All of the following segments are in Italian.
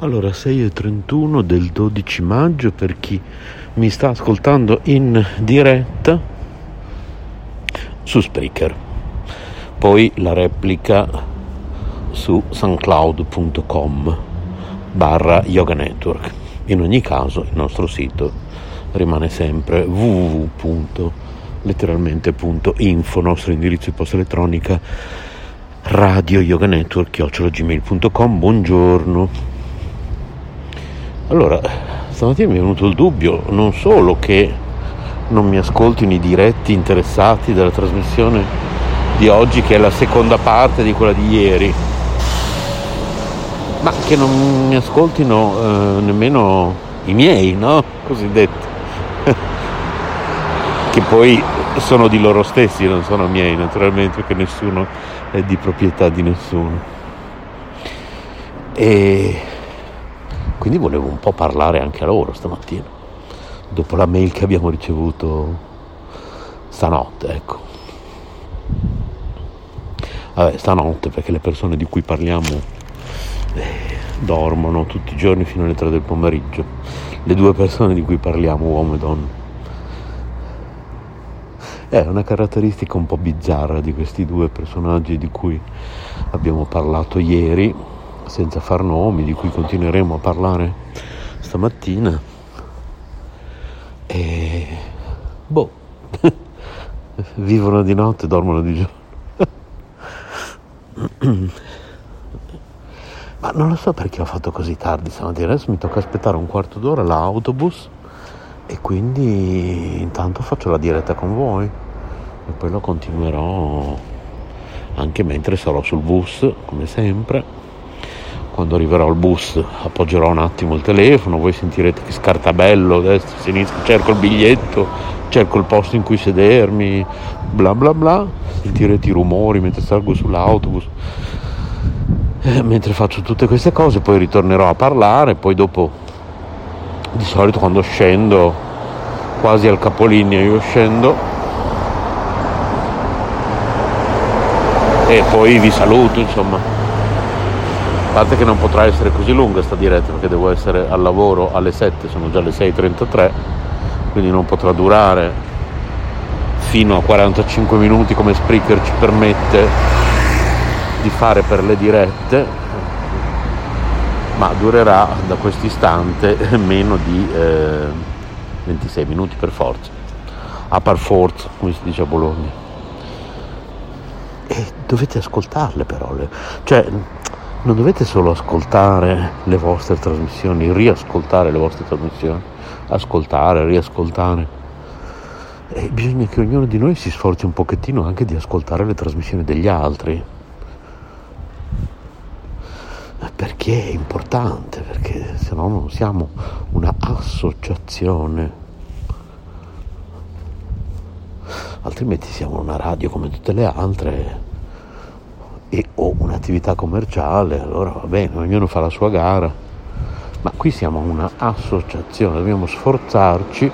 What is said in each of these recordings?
Allora, 6.31 del 12 maggio per chi mi sta ascoltando in diretta su Spreaker. Poi la replica su soundcloud.com barra yoga network. In ogni caso il nostro sito rimane sempre www.letteralmente.info, nostro indirizzo di posta elettronica radio yoga network gmail.com buongiorno allora, stamattina mi è venuto il dubbio non solo che non mi ascoltino i diretti interessati della trasmissione di oggi, che è la seconda parte di quella di ieri, ma che non mi ascoltino eh, nemmeno i miei, no? Cosiddetti. che poi sono di loro stessi, non sono miei naturalmente, perché nessuno è di proprietà di nessuno. E quindi volevo un po' parlare anche a loro stamattina, dopo la mail che abbiamo ricevuto stanotte, ecco. Vabbè, stanotte perché le persone di cui parliamo eh, dormono tutti i giorni fino alle 3 del pomeriggio. Le due persone di cui parliamo, uomo e donna. È una caratteristica un po' bizzarra di questi due personaggi di cui abbiamo parlato ieri senza far nomi, di cui continueremo a parlare stamattina. E boh, vivono di notte e dormono di giorno. Ma non lo so perché ho fatto così tardi stamattina, adesso mi tocca aspettare un quarto d'ora l'autobus e quindi intanto faccio la diretta con voi e poi lo continuerò anche mentre sarò sul bus, come sempre quando arriverò al bus appoggerò un attimo il telefono, voi sentirete che scartabello destra, sinistra, cerco il biglietto, cerco il posto in cui sedermi, bla bla bla, sentirete i rumori mentre salgo sull'autobus. Eh, mentre faccio tutte queste cose poi ritornerò a parlare, poi dopo di solito quando scendo quasi al capolinea io scendo e poi vi saluto insomma parte che non potrà essere così lunga sta diretta perché devo essere al lavoro alle 7, sono già le 6.33, quindi non potrà durare fino a 45 minuti come Spreaker ci permette di fare per le dirette, ma durerà da questo istante meno di eh, 26 minuti per forza, a par forza, come si dice a Bologna. E dovete ascoltarle però, cioè non dovete solo ascoltare le vostre trasmissioni, riascoltare le vostre trasmissioni, ascoltare, riascoltare. E bisogna che ognuno di noi si sforzi un pochettino anche di ascoltare le trasmissioni degli altri. Perché è importante, perché se no non siamo una associazione. Altrimenti siamo una radio come tutte le altre e ho un'attività commerciale, allora va bene, ognuno fa la sua gara, ma qui siamo una associazione, dobbiamo sforzarci,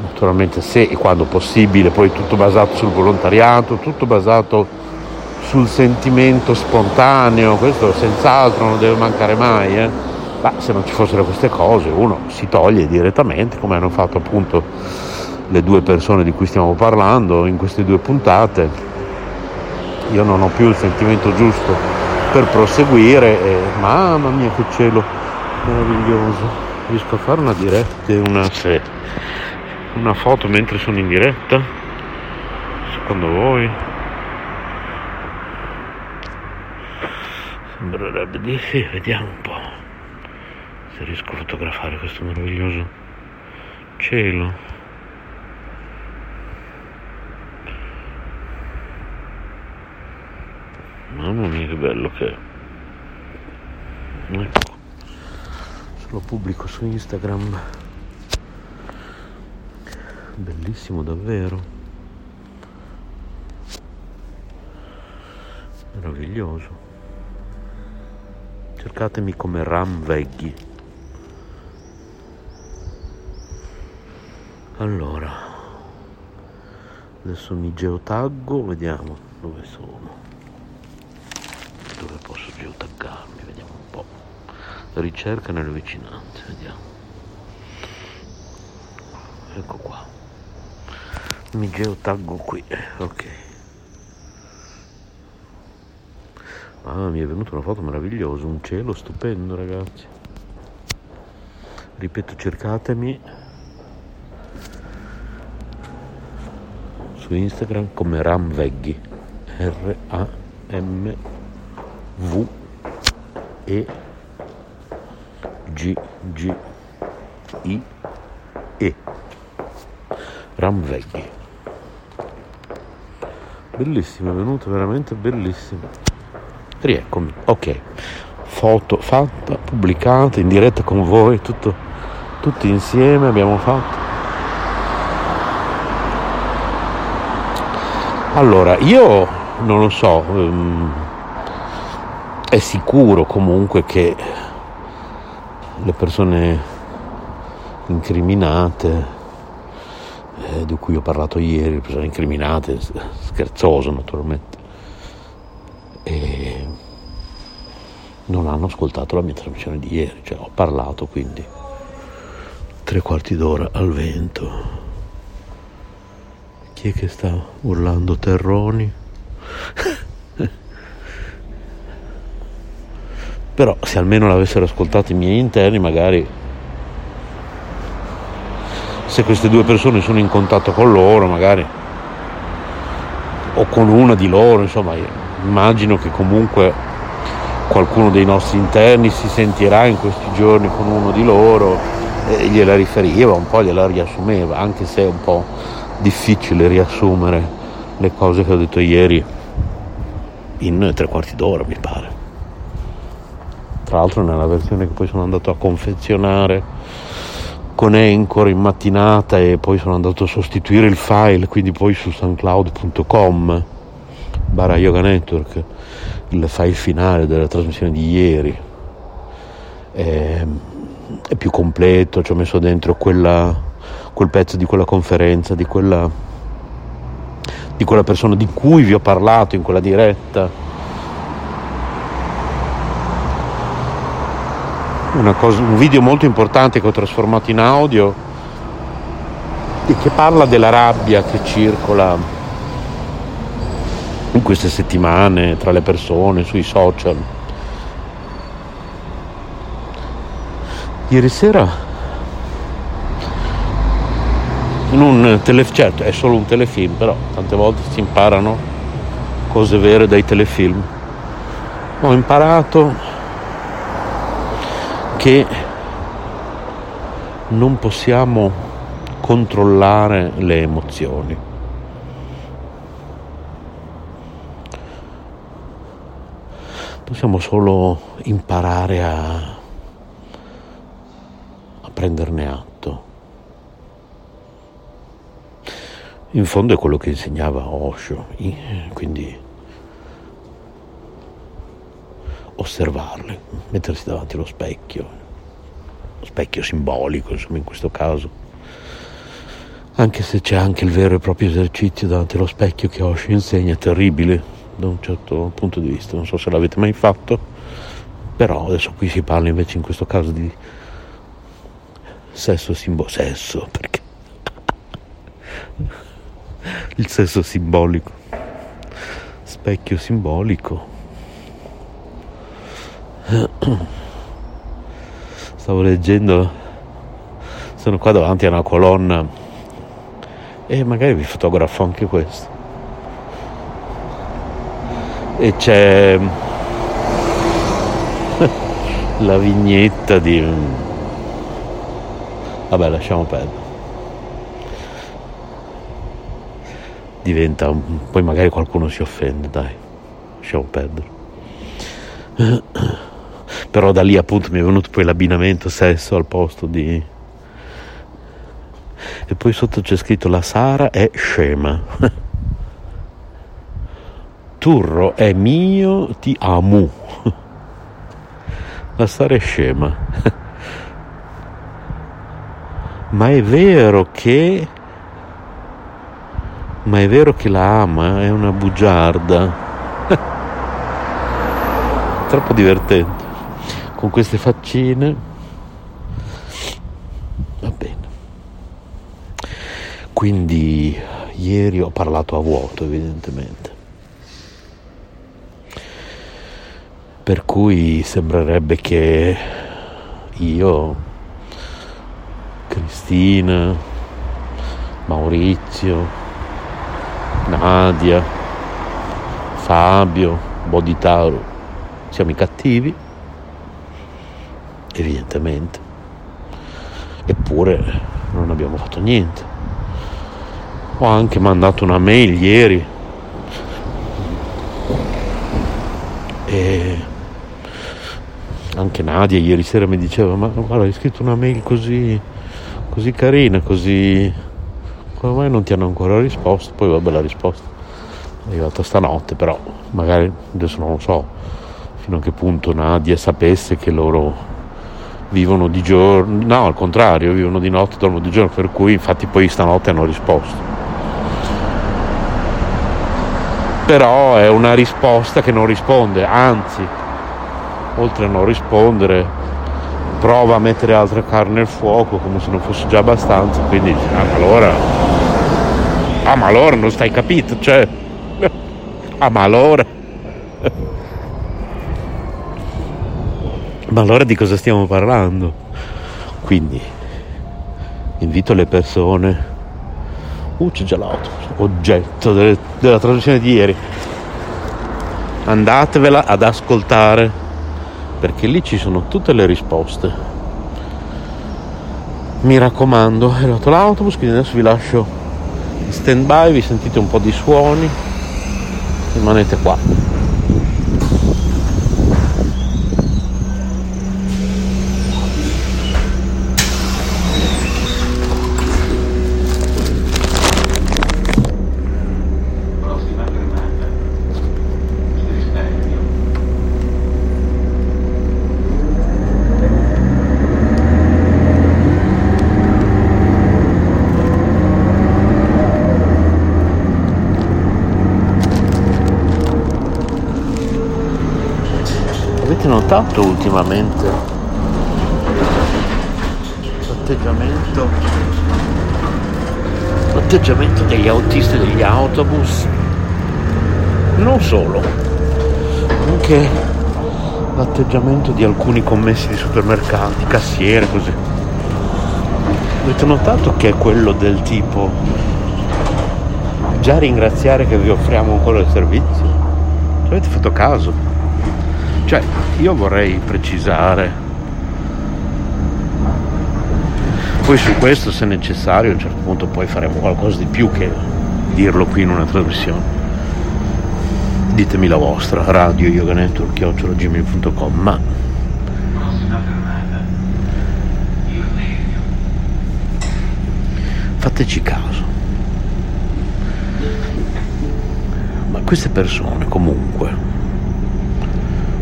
naturalmente se e quando possibile, poi tutto basato sul volontariato, tutto basato sul sentimento spontaneo, questo senz'altro non deve mancare mai, eh? ma se non ci fossero queste cose uno si toglie direttamente, come hanno fatto appunto le due persone di cui stiamo parlando in queste due puntate io non ho più il sentimento giusto per proseguire e mamma mia che cielo meraviglioso. Riesco a fare una diretta una, se, una foto mentre sono in diretta? Secondo voi? Sembrerebbe di sì vediamo un po' se riesco a fotografare questo meraviglioso cielo Mamma mia che bello che è. Ecco. Se lo pubblico su Instagram. Bellissimo davvero. Meraviglioso. Cercatemi come Ram Veghi. Allora, adesso mi geotaggo, vediamo dove sono posso geotaggarmi, vediamo un po'. ricerca nelle vicinanze vediamo. Ecco qua. Mi geotaggo qui ok. Ah mi è venuta una foto meravigliosa un cielo stupendo ragazzi. Ripeto cercatemi su Instagram come Ramveghi R A M V E G G I E. Ramveghi bellissimo è venuto veramente bellissimo. Rieccomi ok. Foto fatta pubblicata in diretta con voi tutto, tutti insieme abbiamo fatto. Allora io non lo so um, è sicuro comunque che le persone incriminate eh, di cui ho parlato ieri, le persone incriminate, scherzoso naturalmente, e non hanno ascoltato la mia trasmissione di ieri, cioè ho parlato quindi tre quarti d'ora al vento. Chi è che sta urlando terroni? Però se almeno l'avessero ascoltato i miei interni magari se queste due persone sono in contatto con loro magari o con una di loro insomma immagino che comunque qualcuno dei nostri interni si sentirà in questi giorni con uno di loro e gliela riferiva un po' gliela riassumeva anche se è un po' difficile riassumere le cose che ho detto ieri in tre quarti d'ora mi pare tra l'altro nella versione che poi sono andato a confezionare con Anchor in mattinata e poi sono andato a sostituire il file, quindi poi su soundcloud.com barra Yoga Network, il file finale della trasmissione di ieri. È, è più completo, ci ho messo dentro quella, quel pezzo di quella conferenza, di quella, di quella persona di cui vi ho parlato in quella diretta cosa, un video molto importante che ho trasformato in audio e che parla della rabbia che circola in queste settimane tra le persone, sui social. Ieri sera in un telefilm, certo è solo un telefilm, però tante volte si imparano cose vere dai telefilm. Ho imparato che non possiamo controllare le emozioni. Possiamo solo imparare a, a prenderne atto. In fondo è quello che insegnava Osho, quindi osservarle, mettersi davanti allo specchio, lo specchio simbolico insomma in questo caso, anche se c'è anche il vero e proprio esercizio davanti allo specchio che Osho insegna, terribile da un certo punto di vista, non so se l'avete mai fatto, però adesso qui si parla invece in questo caso di sesso simbolico, sesso perché? Il sesso simbolico, specchio simbolico Stavo leggendo, sono qua davanti a una colonna e magari vi fotografo anche questo. E c'è la vignetta di... Vabbè, lasciamo perdere. Diventa... Poi magari qualcuno si offende, dai. Lasciamo perdere però da lì appunto mi è venuto poi l'abbinamento sesso al posto di e poi sotto c'è scritto la Sara è scema Turro è mio ti amo. La Sara è scema. Ma è vero che ma è vero che la ama è una bugiarda. Troppo divertente con queste faccine. Va bene. Quindi ieri ho parlato a vuoto evidentemente. Per cui sembrerebbe che io, Cristina, Maurizio, Nadia, Fabio, Boditauro siamo i cattivi, evidentemente. Eppure non abbiamo fatto niente. Ho anche mandato una mail ieri e anche Nadia ieri sera mi diceva ma guarda hai scritto una mail così, così carina, così... come mai non ti hanno ancora risposto? Poi vabbè la risposta è arrivata stanotte, però magari adesso non lo so fino a che punto Nadia sapesse che loro vivono di giorno, no al contrario, vivono di notte, dormono di giorno, per cui infatti poi stanotte hanno risposto. Però è una risposta che non risponde, anzi oltre a non rispondere, prova a mettere altra carne nel fuoco come se non fosse già abbastanza, quindi dice, ah ma allora, ah ma allora non stai capito, cioè, ah ma allora, ma allora di cosa stiamo parlando? Quindi invito le persone, uh c'è già l'auto, oggetto delle, della traduzione di ieri, andatevela ad ascoltare perché lì ci sono tutte le risposte. Mi raccomando, è arrivato l'autobus, quindi adesso vi lascio in stand by, vi sentite un po' di suoni, rimanete qua. Notato ultimamente. L'atteggiamento l'atteggiamento degli autisti degli autobus. Non solo. Anche l'atteggiamento di alcuni commessi di supermercati cassiere così. Avete notato che è quello del tipo già ringraziare che vi offriamo ancora il servizio? Ci avete fatto caso cioè, io vorrei precisare, poi su questo se necessario a un certo punto poi faremo qualcosa di più che dirlo qui in una trasmissione. Ditemi la vostra, radio yoganetwork.gmail.com ma fateci caso. Ma queste persone comunque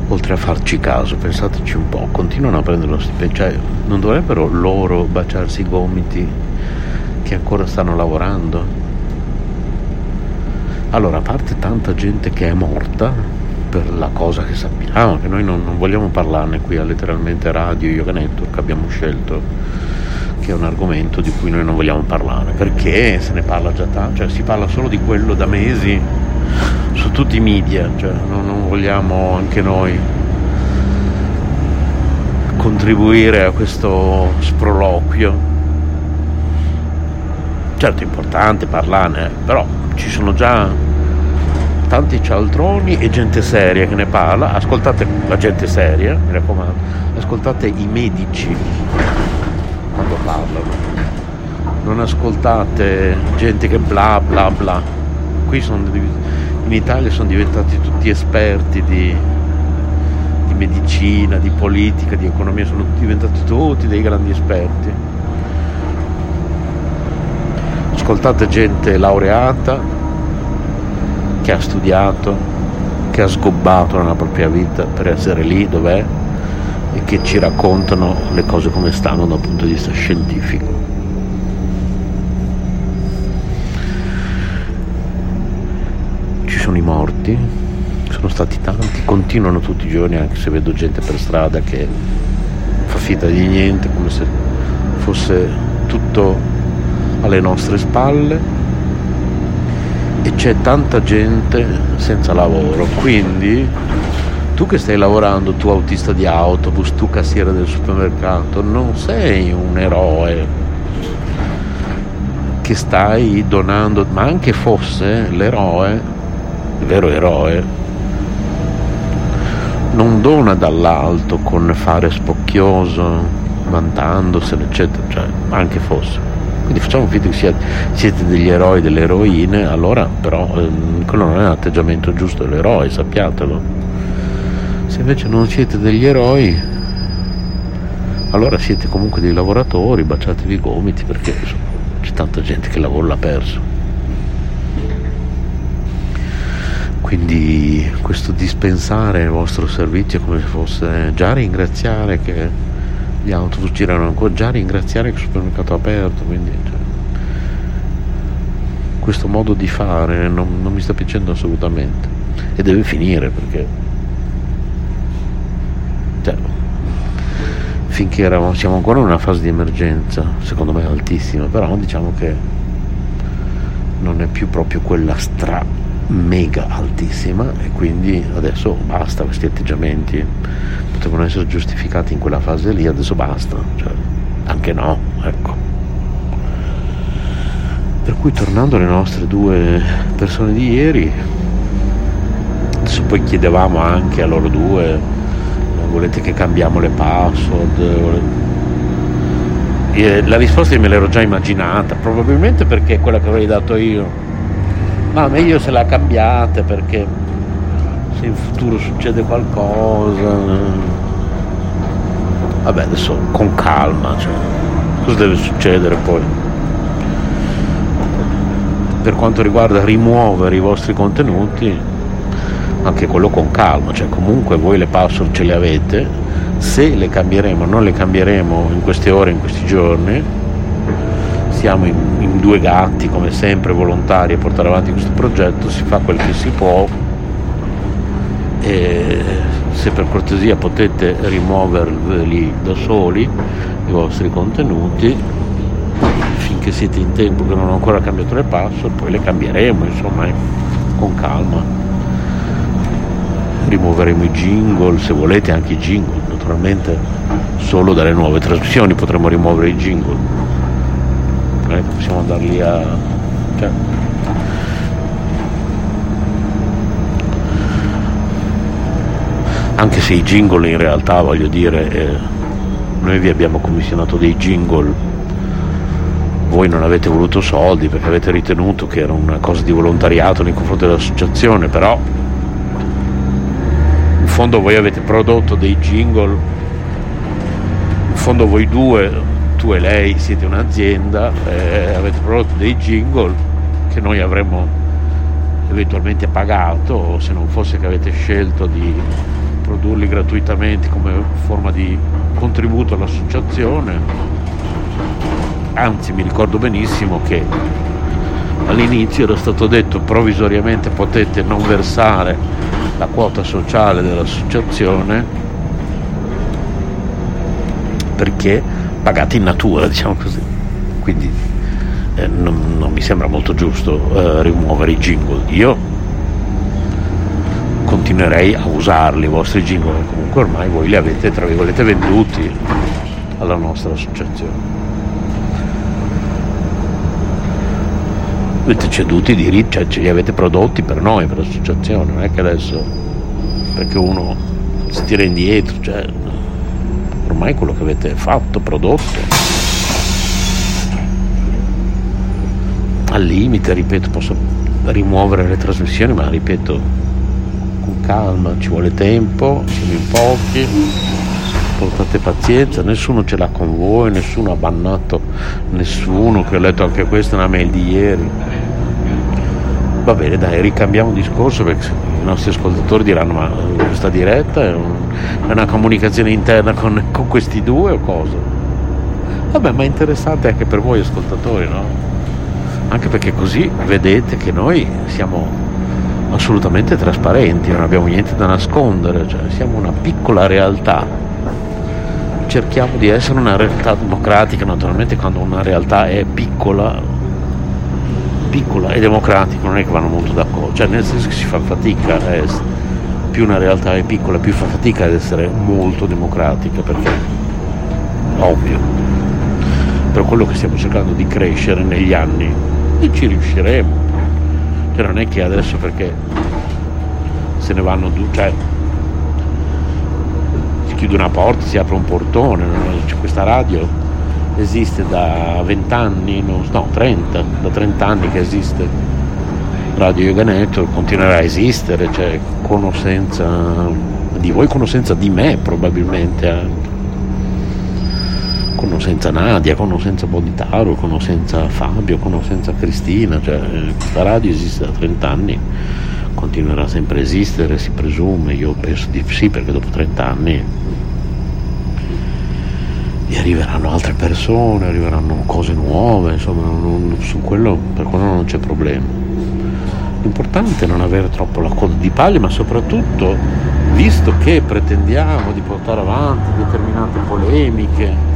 oltre a farci caso, pensateci un po', continuano a prendere lo stipendio, cioè non dovrebbero loro baciarsi i gomiti che ancora stanno lavorando? Allora, a parte tanta gente che è morta per la cosa che sappiamo, che noi non, non vogliamo parlarne qui a letteralmente Radio Yoga Network, abbiamo scelto che è un argomento di cui noi non vogliamo parlare, perché se ne parla già tanto, cioè si parla solo di quello da mesi tutti i media, cioè non, non vogliamo anche noi contribuire a questo sproloquio. Certo è importante parlarne, però ci sono già tanti cialtroni e gente seria che ne parla. Ascoltate la gente seria, mi raccomando, ascoltate i medici quando parlano. Non ascoltate gente che bla bla bla. Qui sono in Italia sono diventati tutti esperti di, di medicina, di politica, di economia, sono diventati tutti dei grandi esperti. Ascoltate gente laureata che ha studiato, che ha sgobbato nella propria vita per essere lì dov'è e che ci raccontano le cose come stanno dal punto di vista scientifico. Sono i morti, sono stati tanti, continuano tutti i giorni anche se vedo gente per strada che fa finta di niente, come se fosse tutto alle nostre spalle. E c'è tanta gente senza lavoro, quindi tu che stai lavorando, tu autista di autobus, tu cassiere del supermercato, non sei un eroe che stai donando, ma anche fosse l'eroe, il vero eroe, non dona dall'alto con fare spocchioso, vantandosene, eccetera, cioè anche fosse. Quindi facciamo finta che siete degli eroi, delle eroine, allora però eh, quello non è l'atteggiamento giusto dell'eroe, sappiatelo. Se invece non siete degli eroi, allora siete comunque dei lavoratori, baciatevi i gomiti perché insomma, c'è tanta gente che il l'ha perso. Quindi questo dispensare il vostro servizio come se fosse già ringraziare che gli autobus girano ancora, già ringraziare che il supermercato è aperto, quindi cioè, questo modo di fare non, non mi sta piacendo assolutamente. E deve finire perché cioè, finché eravamo, siamo ancora in una fase di emergenza, secondo me altissima, però diciamo che non è più proprio quella stra mega altissima e quindi adesso basta questi atteggiamenti potevano essere giustificati in quella fase lì adesso basta cioè, anche no ecco per cui tornando alle nostre due persone di ieri adesso poi chiedevamo anche a loro due volete che cambiamo le password? La risposta me l'ero già immaginata, probabilmente perché è quella che avrei dato io. Ma meglio se la cambiate perché se in futuro succede qualcosa. Vabbè, adesso con calma, cioè, cosa deve succedere poi? Per quanto riguarda rimuovere i vostri contenuti, anche quello con calma, cioè comunque voi le password ce le avete, se le cambieremo non le cambieremo in queste ore, in questi giorni, siamo in, in, due gatti come sempre volontari a portare avanti questo progetto, si fa quel che si può e se per cortesia potete rimuoverli da soli i vostri contenuti finché siete in tempo che non ho ancora cambiato le password poi le cambieremo insomma eh, con calma rimuoveremo i jingle, se volete anche i jingle, naturalmente solo dalle nuove trasmissioni potremo rimuovere i jingle. Non è che possiamo andarli a... Cioè... Anche se i jingle in realtà voglio dire, eh, noi vi abbiamo commissionato dei jingle, voi non avete voluto soldi perché avete ritenuto che era una cosa di volontariato nei confronti dell'associazione, però fondo voi avete prodotto dei jingle, in fondo voi due, tu e lei siete un'azienda, eh, avete prodotto dei jingle che noi avremmo eventualmente pagato se non fosse che avete scelto di produrli gratuitamente come forma di contributo all'associazione. Anzi mi ricordo benissimo che all'inizio era stato detto provvisoriamente potete non versare la quota sociale dell'associazione perché pagate in natura, diciamo così. Quindi eh, non, non, mi sembra molto giusto eh, rimuovere i jingle. Io continuerei a usarli i vostri jingle, comunque ormai voi li avete tra virgolette venduti alla nostra associazione. avete ceduto i diritti, cioè ce li avete prodotti per noi, per l'associazione, non è che adesso perché uno si tira indietro, cioè ormai quello che avete fatto, prodotto. Al limite, ripeto, posso rimuovere le trasmissioni, ma ripeto, con calma, ci vuole tempo, siamo in pochi, portate pazienza, nessuno ce l'ha con voi, nessuno ha bannato nessuno, che ho letto anche questa, una mail di ieri Va bene, dai, ricambiamo discorso perché nostri ascoltatori diranno ma questa diretta è, un, è una comunicazione interna con, con, questi due o cosa? Vabbè, ma è interessante anche per voi ascoltatori, no? Anche perché così vedete che noi siamo assolutamente trasparenti, non abbiamo niente da nascondere, cioè siamo una piccola realtà. Cerchiamo di essere una realtà democratica, naturalmente quando una realtà è piccola, piccola e democratica non è che vanno molto d'accordo, cioè nel senso che si fa fatica a essere, più una realtà è piccola più fa fatica ad essere molto democratica perché ovvio. Per quello che stiamo cercando di crescere negli anni e ci riusciremo cioè non è che adesso perché se ne vanno due, cioè si chiude una porta, si apre un portone, cioè, questa radio esiste da 20 anni, no, no 30, da 30 anni che esiste Radio Yoga Network, continuerà a esistere, cioè conoscenza di voi, conoscenza di me probabilmente anche. Conoscenza Nadia, conoscenza Boditaro, conoscenza Fabio, conoscenza Cristina, cioè questa radio esiste da 30 anni, continuerà sempre a esistere, si presume, io penso di sì perché dopo 30 anni vi arriveranno altre persone, arriveranno cose nuove, insomma non, su quello, per quello non c'è problema. L'importante è non avere troppo la coda di paglia, ma soprattutto, visto che pretendiamo di portare avanti determinate polemiche,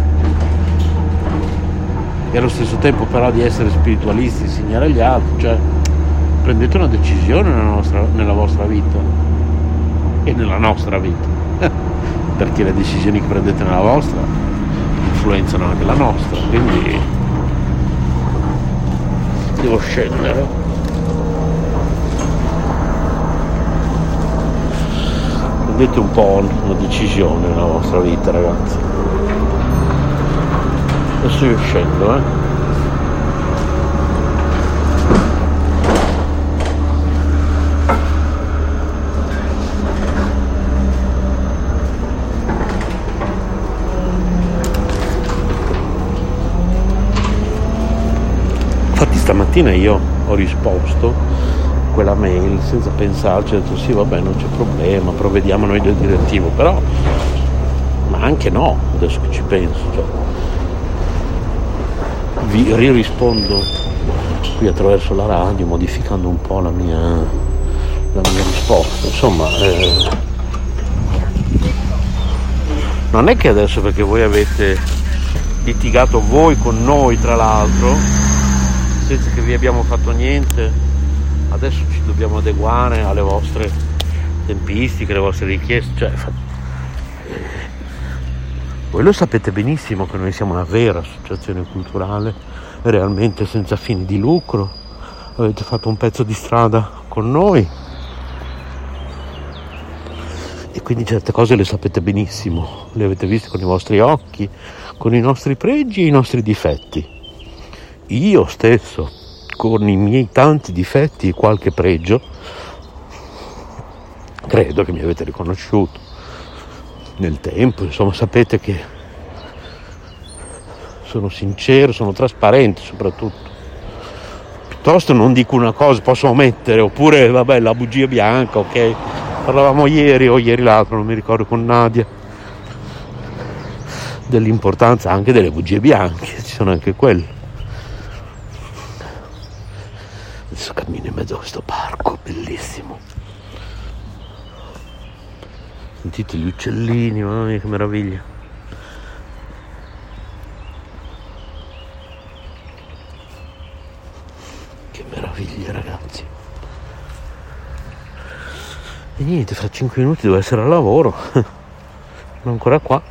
e allo stesso tempo però di essere spiritualisti, insegnare agli altri, cioè prendete una decisione nella, nostra, nella vostra vita e nella nostra vita, perché le decisioni che prendete nella vostra influenzano anche la nostra, quindi devo scendere. Prendete un po' una decisione nella vostra vita ragazzi adesso io scendo eh stamattina io ho risposto quella mail senza pensarci ho detto sì vabbè non c'è problema provvediamo noi del direttivo però ma anche no adesso che ci penso cioè, vi ririspondo qui attraverso la radio modificando un po' la mia, la mia risposta. Insomma, eh, non è che adesso perché voi avete litigato voi con noi tra l'altro, senza che vi abbiamo fatto niente, adesso ci dobbiamo adeguare alle vostre tempistiche, alle vostre richieste. Cioè, voi lo sapete benissimo che noi siamo una vera associazione culturale, realmente senza fini di lucro. Avete fatto un pezzo di strada con noi e quindi certe cose le sapete benissimo, le avete viste con i vostri occhi, con i nostri pregi e i nostri difetti. Io stesso, con i miei tanti difetti e qualche pregio, credo che mi avete riconosciuto nel tempo, insomma sapete che sono sincero, sono trasparente soprattutto. Piuttosto non dico una cosa, posso omettere, oppure vabbè la bugia bianca, ok? Parlavamo ieri o ieri l'altro, non mi ricordo con Nadia, dell'importanza anche delle bugie bianche, ci sono anche quelle. Adesso cammino in mezzo a questo parco, bellissimo. Sentite gli uccellini, mamma mia che meraviglia. Che meraviglia ragazzi. E niente, fra 5 minuti devo essere al lavoro. Sono ancora qua.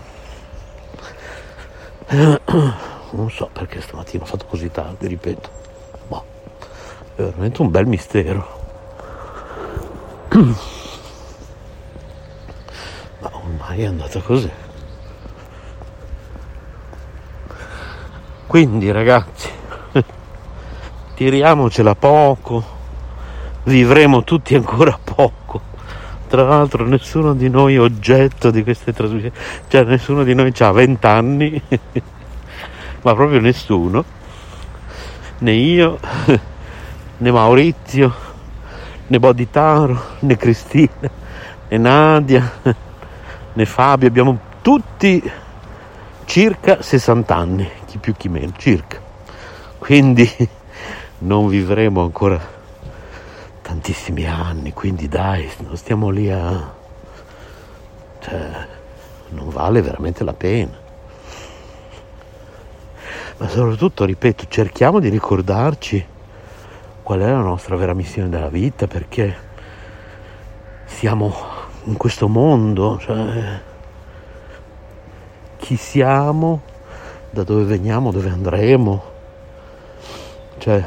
Non so perché stamattina ho fatto così tardi, ripeto. Ma è veramente un bel mistero. ormai è andata così. Quindi ragazzi, tiriamocela poco, vivremo tutti ancora poco. Tra l'altro nessuno di noi è oggetto di queste trasmissioni, cioè nessuno di noi ha 20 anni, ma proprio nessuno, né io, né Maurizio, né Boditaro, né Cristina, né Nadia né Fabio, abbiamo tutti circa 60 anni, chi più chi meno, circa. Quindi non vivremo ancora tantissimi anni, quindi dai, non stiamo lì a... cioè, non vale veramente la pena. Ma soprattutto, ripeto, cerchiamo di ricordarci qual è la nostra vera missione della vita, perché siamo in questo mondo, cioè, chi siamo, da dove veniamo, dove andremo, cioè,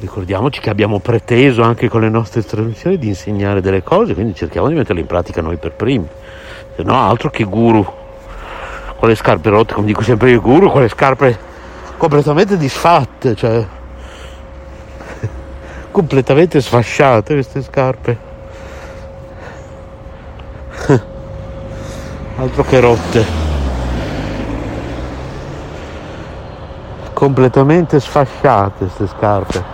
ricordiamoci che abbiamo preteso anche con le nostre trasmissioni di insegnare delle cose, quindi cerchiamo di metterle in pratica noi per primi, se no altro che guru, con le scarpe rotte, come dico sempre io, guru, con le scarpe completamente disfatte, cioè completamente sfasciate queste scarpe. Altro che rotte. Completamente sfasciate queste scarpe.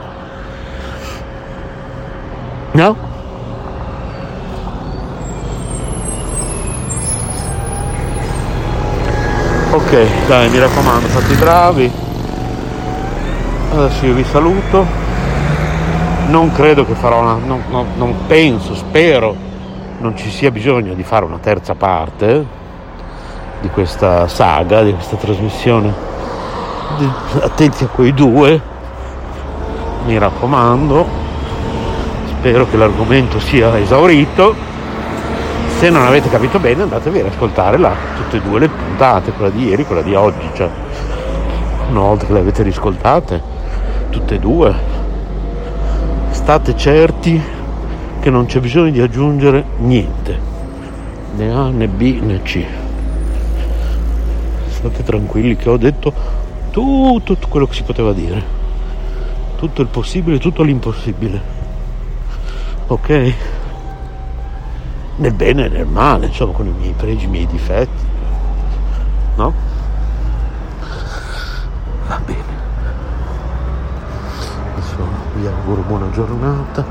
No? Ok, dai, mi raccomando, fate i bravi. Adesso io vi saluto. Non credo che farò una. Non, non, non penso, spero non ci sia bisogno di fare una terza parte di questa saga, di questa trasmissione. Attenti a quei due, mi raccomando. Spero che l'argomento sia esaurito. Se non avete capito bene andatevi ad ascoltare la, tutte e due le puntate, quella di ieri, quella di oggi. Cioè, una volta che le avete riscoltate, tutte e due, state certi che non c'è bisogno di aggiungere niente, né A né B né C. State tranquilli che ho detto tutto, tutto quello che si poteva dire, tutto il possibile, tutto l'impossibile. Ok? Nel bene e nel male, insomma, con i miei pregi, i miei difetti. No? Va bene. Vi auguro buona giornata.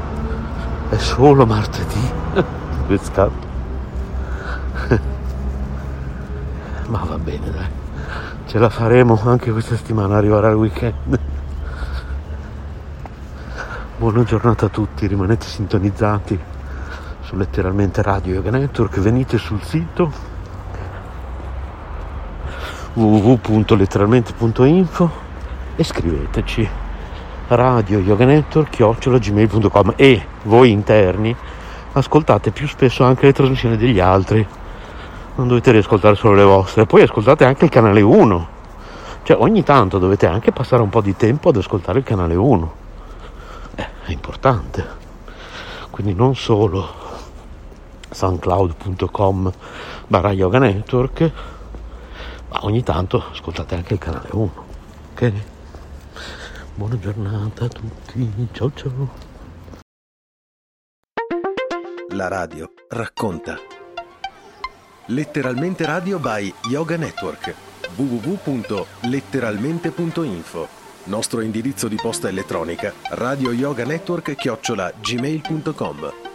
È solo martedì. Pescato. Ma va bene, dai. Ce la faremo anche questa settimana, arriverà il weekend. Buona giornata a tutti, rimanete sintonizzati su letteralmente Radio Yoga Network, venite sul sito www.letteralmente.info e scriveteci radio yoga network gmail.com e voi interni ascoltate più spesso anche le trasmissioni degli altri. Non dovete riascoltare solo le vostre poi ascoltate anche il canale 1 cioè ogni tanto dovete anche passare un po' di tempo ad ascoltare il canale 1 eh, è importante. Quindi non solo soundcloud.com barra yoga network ma ogni tanto ascoltate anche il canale 1 ok buona giornata a tutti. Ciao ciao. La radio racconta. Letteralmente radio by yoga network. www.letteralmente.info nostro indirizzo di posta elettronica radio yoga network chiocciola gmail.com